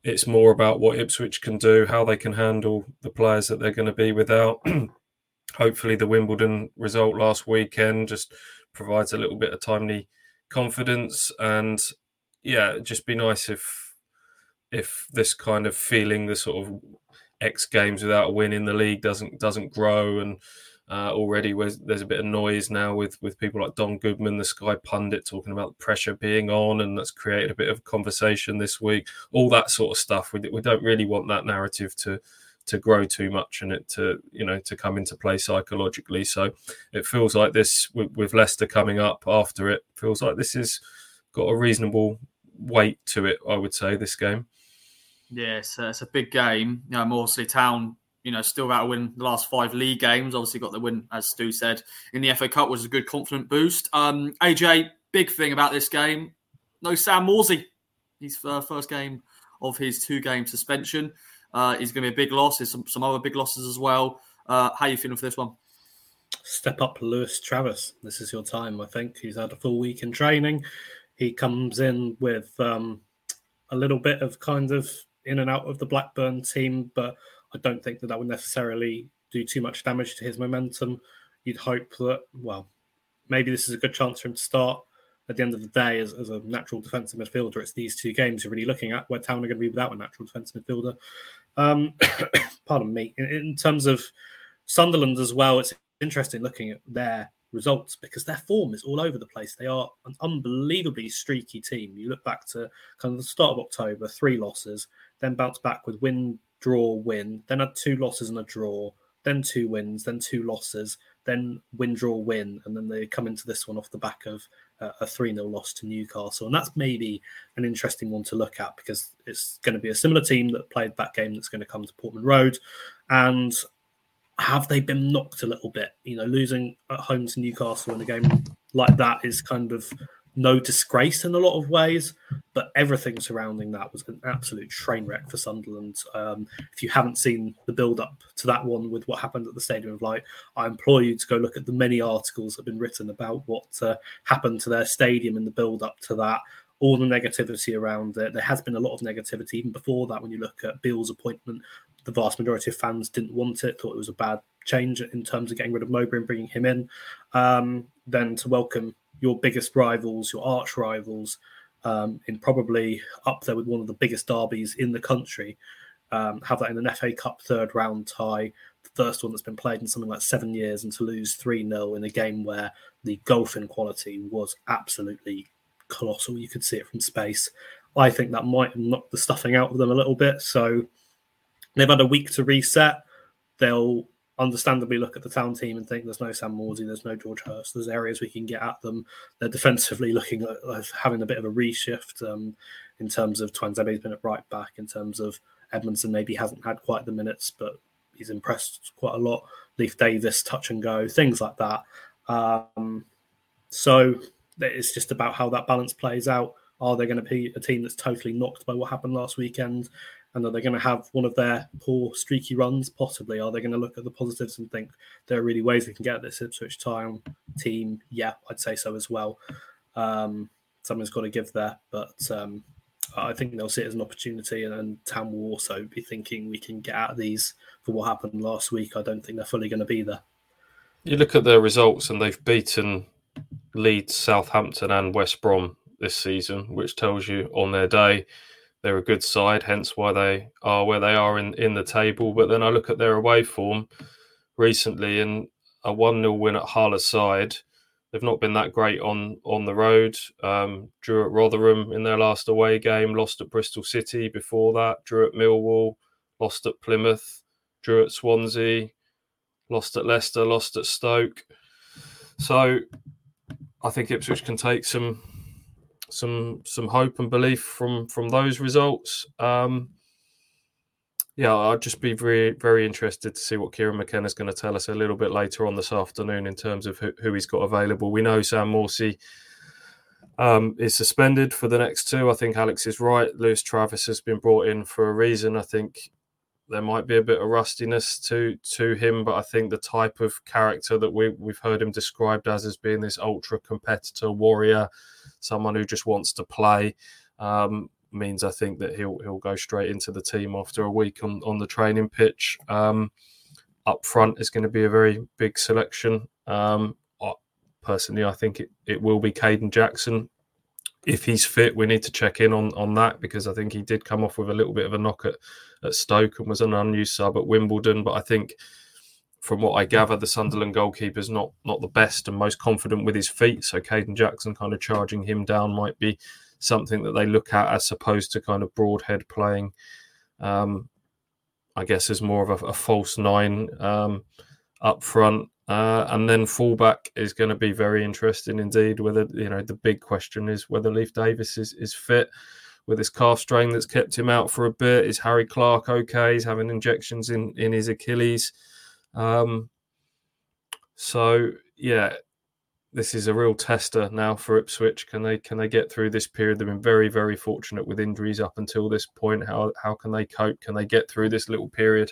it's more about what Ipswich can do, how they can handle the players that they're going to be without. <clears throat> Hopefully, the Wimbledon result last weekend just provides a little bit of timely confidence, and yeah, just be nice if if this kind of feeling, the sort of X games without a win in the league doesn't doesn't grow, and uh, already there's a bit of noise now with with people like Don Goodman, the Sky pundit, talking about the pressure being on, and that's created a bit of conversation this week. All that sort of stuff. We we don't really want that narrative to to grow too much and it to you know to come into play psychologically. So it feels like this with, with Leicester coming up after it feels like this has got a reasonable weight to it. I would say this game. Yeah, it's, uh, it's a big game. You know, Morsley Town, you know, still about to win the last five league games. Obviously, got the win, as Stu said, in the FA Cup was a good confident boost. Um, AJ, big thing about this game, no Sam Morsy. His uh, first game of his two game suspension. Uh, is going to be a big loss. There's some, some other big losses as well. Uh, how are you feeling for this one? Step up, Lewis Travis. This is your time. I think he's had a full week in training. He comes in with um, a little bit of kind of in and out of the Blackburn team, but I don't think that that would necessarily do too much damage to his momentum. You'd hope that, well, maybe this is a good chance for him to start. At the end of the day, as, as a natural defensive midfielder, it's these two games you're really looking at where Town are going to be without a natural defensive midfielder. Um, <coughs> pardon me. In, in terms of Sunderland as well, it's interesting looking at their results because their form is all over the place. They are an unbelievably streaky team. You look back to kind of the start of October, three losses, then bounce back with win, draw, win, then had two losses and a draw, then two wins, then two losses, then win, draw, win, and then they come into this one off the back of uh, a 3 0 loss to Newcastle. And that's maybe an interesting one to look at because it's going to be a similar team that played that game that's going to come to Portman Road. And have they been knocked a little bit? You know, losing at home to Newcastle in a game like that is kind of no disgrace in a lot of ways, but everything surrounding that was an absolute train wreck for Sunderland. Um, if you haven't seen the build up to that one with what happened at the Stadium of Light, I implore you to go look at the many articles that have been written about what uh, happened to their stadium in the build up to that. All the negativity around it. There has been a lot of negativity even before that. When you look at Beale's appointment, the vast majority of fans didn't want it, thought it was a bad change in terms of getting rid of Mowbray and bringing him in. Um, then to welcome your biggest rivals, your arch rivals, um, in probably up there with one of the biggest derbies in the country. Um, have that in an FA Cup third round tie, the first one that's been played in something like seven years, and to lose 3 0 in a game where the golfing quality was absolutely colossal. You could see it from space. I think that might knock the stuffing out of them a little bit. So they've had a week to reset. They'll understandably look at the town team and think there's no Sam Morsy, there's no George Hirst, there's areas we can get at them. They're defensively looking at having a bit of a reshift um, in terms of Tuanzebe's been at right back, in terms of Edmondson maybe hasn't had quite the minutes, but he's impressed quite a lot. Leif Davis, touch and go, things like that. Um, so it's just about how that balance plays out. Are they going to be a team that's totally knocked by what happened last weekend? And are they going to have one of their poor streaky runs? Possibly. Are they going to look at the positives and think there are really ways we can get this Ipswich Town team? Yeah, I'd say so as well. Um, something's got to give there, but um, I think they'll see it as an opportunity, and, and Town will also be thinking we can get out of these for what happened last week. I don't think they're fully going to be there. You look at their results, and they've beaten Leeds, Southampton, and West Brom this season, which tells you on their day they're a good side, hence why they are where they are in, in the table. But then I look at their away form recently and a 1 0 win at Hull side. They've not been that great on on the road. Um, drew at Rotherham in their last away game, lost at Bristol City before that, drew at Millwall, lost at Plymouth, drew at Swansea, lost at Leicester, lost at Stoke. So I think Ipswich can take some some some hope and belief from from those results. Um, yeah, I'd just be very very interested to see what Kieran McKenna is going to tell us a little bit later on this afternoon in terms of who, who he's got available. We know Sam Morsy um, is suspended for the next two. I think Alex is right. Lewis Travis has been brought in for a reason. I think there might be a bit of rustiness to to him, but I think the type of character that we we've heard him described as as being this ultra competitor warrior someone who just wants to play. Um, means I think that he'll he'll go straight into the team after a week on, on the training pitch. Um, up front is going to be a very big selection. Um, personally, I think it, it will be Kayden Jackson. If he's fit, we need to check in on, on that because I think he did come off with a little bit of a knock at, at Stoke and was an unused sub at Wimbledon. But I think from what I gather, the Sunderland goalkeeper's not not the best and most confident with his feet. So Kayden Jackson kind of charging him down might be something that they look at as opposed to kind of Broadhead playing. Um, I guess as more of a, a false nine um, up front. Uh, and then fullback is going to be very interesting indeed. Whether you know the big question is whether Leif Davis is, is fit with his calf strain that's kept him out for a bit. Is Harry Clarke okay? He's having injections in in his Achilles. Um, so yeah, this is a real tester now for Ipswich. Can they can they get through this period? They've been very very fortunate with injuries up until this point. How how can they cope? Can they get through this little period?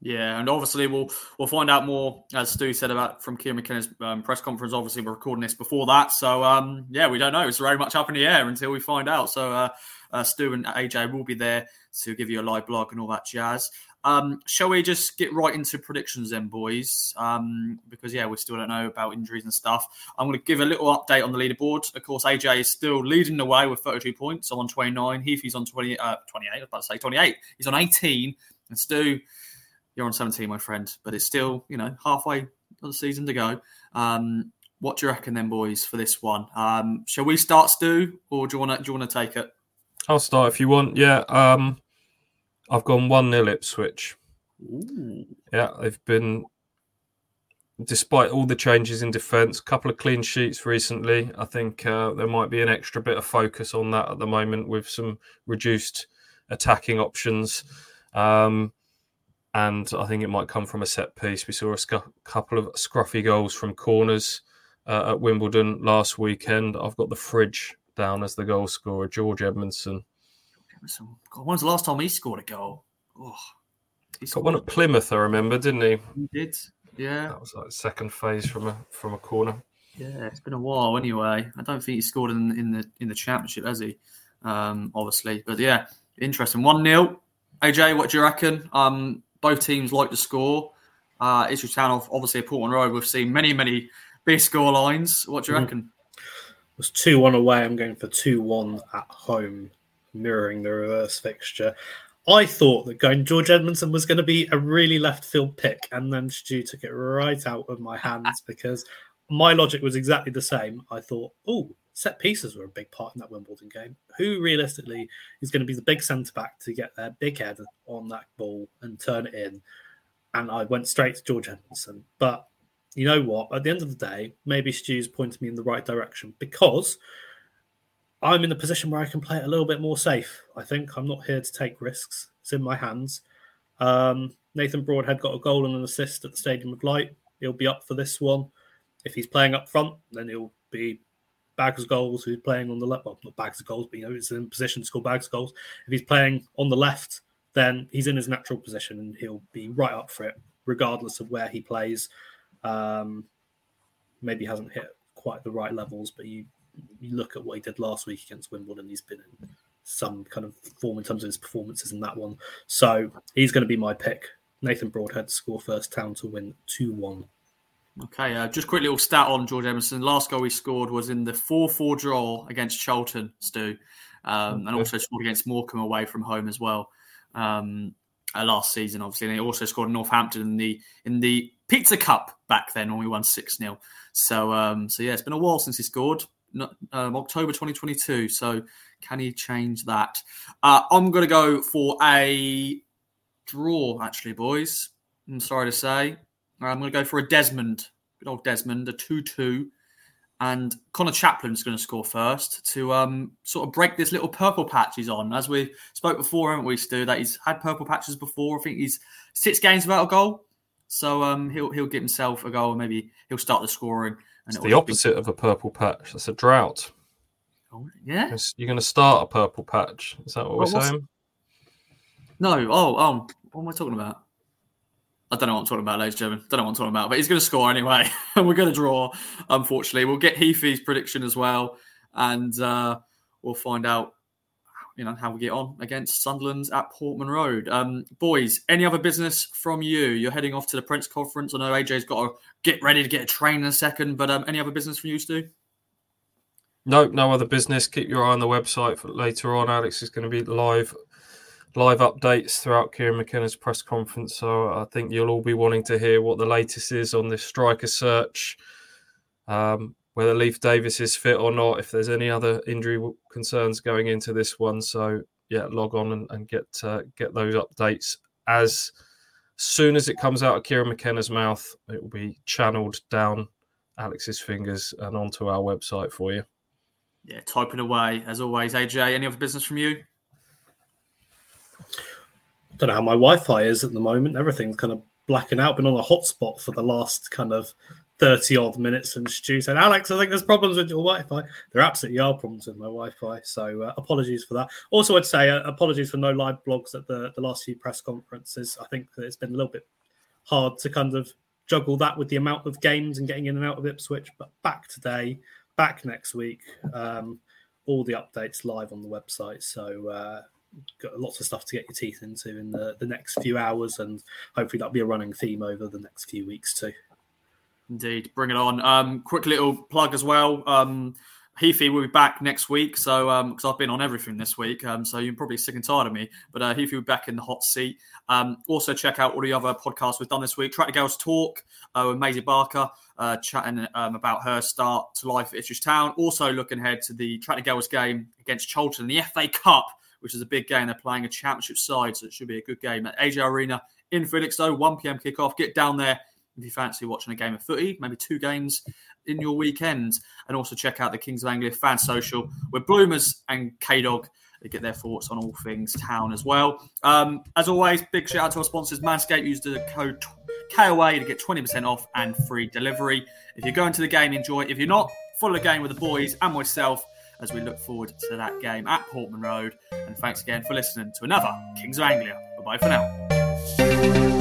Yeah, and obviously we'll we'll find out more, as Stu said about from Kieran McKenna's um, press conference. Obviously, we're recording this before that, so um, yeah, we don't know. It's very much up in the air until we find out. So uh, uh, Stu and AJ will be there to give you a live blog and all that jazz. Um, shall we just get right into predictions then, boys? Um, because yeah, we still don't know about injuries and stuff. I'm going to give a little update on the leaderboard. Of course, AJ is still leading the way with 32 points. I'm on 29. Heafy's on 20, uh, 28. I was about to say 28. He's on 18, and Stu you're on 17, my friend, but it's still, you know, halfway of the season to go. Um, what do you reckon then, boys, for this one? Um, shall we start, Stu, or do you want to do you want to take it? I'll start if you want. Yeah, um, I've gone one nil Ipswich. Ooh. Yeah, they've been, despite all the changes in defence, a couple of clean sheets recently. I think uh, there might be an extra bit of focus on that at the moment with some reduced attacking options. Um, and I think it might come from a set piece. We saw a couple of scruffy goals from corners uh, at Wimbledon last weekend. I've got the fridge down as the goal scorer, George Edmondson. God, when's the last time he scored a goal? Oh, he got one at Plymouth, I remember, didn't he? He did. Yeah, that was like second phase from a from a corner. Yeah, it's been a while anyway. I don't think he scored in in the in the championship, has he? Um, obviously, but yeah, interesting. One 0 AJ, what do you reckon? Um, both teams like to score. Uh, Ipswich Town, obviously, at Portman Road, we've seen many, many big score lines. What do you mm. reckon? It was 2 1 away. I'm going for 2 1 at home, mirroring the reverse fixture. I thought that going George Edmondson was going to be a really left field pick, and then Stu took it right out of my hands because my logic was exactly the same. I thought, oh, set pieces were a big part in that Wimbledon game. Who realistically is going to be the big centre back to get their big head on that ball and turn it in? And I went straight to George Edmondson. But you know what? At the end of the day, maybe Stu's pointed me in the right direction because I'm in the position where I can play it a little bit more safe. I think I'm not here to take risks. It's in my hands. Um, Nathan Broadhead got a goal and an assist at the Stadium of Light. He'll be up for this one. If he's playing up front, then he'll be Bags of goals, who's playing on the left, well, not bags of goals, but you know, he's in position to score bags of goals. If he's playing on the left, then he's in his natural position and he'll be right up for it, regardless of where he plays. Um, maybe hasn't hit quite the right levels, but you, you look at what he did last week against Wimbledon, he's been in some kind of form in terms of his performances in that one. So he's going to be my pick. Nathan Broadhead to score first, Town to win 2 1. Okay, uh, just quickly little stat on George Emerson. Last goal he scored was in the 4 4 draw against Charlton, Stu, um, and also scored against Morecambe away from home as well um, uh, last season, obviously. And he also scored Northampton in the in the Pizza Cup back then when we won 6 0. So, um, so, yeah, it's been a while since he scored. Um, October 2022. So, can he change that? Uh, I'm going to go for a draw, actually, boys. I'm sorry to say. I'm going to go for a Desmond, good old Desmond, a 2 2. And Conor Chaplin's going to score first to um, sort of break this little purple patch he's on. As we spoke before, haven't we, Stu, that he's had purple patches before. I think he's six games without a goal. So um, he'll he'll get himself a goal. Maybe he'll start the scoring. It's the opposite be... of a purple patch. That's a drought. Oh, yeah. You're going to start a purple patch. Is that what we're saying? No. Oh, oh. What am I talking about? I don't know what I'm talking about, ladies and gentlemen. Don't know what I'm talking about, but he's going to score anyway. <laughs> and we're going to draw, unfortunately. We'll get Heafy's prediction as well, and uh, we'll find out, you know, how we get on against Sunderland at Portman Road. Um, boys, any other business from you? You're heading off to the Prince Conference. I know AJ's got to get ready to get a train in a second, but um, any other business from you, Stu? Nope, no other business. Keep your eye on the website for later on. Alex is going to be live live updates throughout Kieran McKenna's press conference. So I think you'll all be wanting to hear what the latest is on this striker search, um, whether Leif Davis is fit or not, if there's any other injury concerns going into this one. So yeah, log on and, and get uh, get those updates as soon as it comes out of Kieran McKenna's mouth. It will be channeled down Alex's fingers and onto our website for you. Yeah, typing away as always. AJ, any other business from you? I don't know how my Wi-Fi is at the moment. Everything's kind of blacking out. Been on a hotspot for the last kind of 30 odd minutes and Stu said, Alex, I think there's problems with your Wi Fi. There absolutely are problems with my Wi Fi. So uh, apologies for that. Also, I'd say uh, apologies for no live blogs at the, the last few press conferences. I think that it's been a little bit hard to kind of juggle that with the amount of games and getting in and out of Ipswich. But back today, back next week. Um, all the updates live on the website. So, uh, got lots of stuff to get your teeth into in the, the next few hours, and hopefully that'll be a running theme over the next few weeks too. Indeed, bring it on. Um, quick little plug as well. Um, Heafy will be back next week, so because um, I've been on everything this week, um, so you're probably sick and tired of me. But uh, Heafy will be back in the hot seat. Um, also, check out all the other podcasts we've done this week. Tractor Girls Talk uh, with Maisie Barker, uh, chatting um, about her start to life at Ipswich Town. Also, looking ahead to the Tractor Girls game against Charlton in the FA Cup, which is a big game. They're playing a championship side, so it should be a good game at AGL Arena in Felixstowe. 1 p.m. kickoff. Get down there if you fancy watching a game of footy, maybe two games in your weekend. And also check out the Kings of Anglia fan social with Bloomers and K Dog. Get their thoughts on all things town as well. Um, as always, big shout out to our sponsors Manscaped. Use the code KOA to get 20% off and free delivery. If you're going to the game, enjoy. If you're not, follow the game with the boys and myself as we look forward to that game at Portman Road. And thanks again for listening to another Kings of Anglia. Bye bye for now.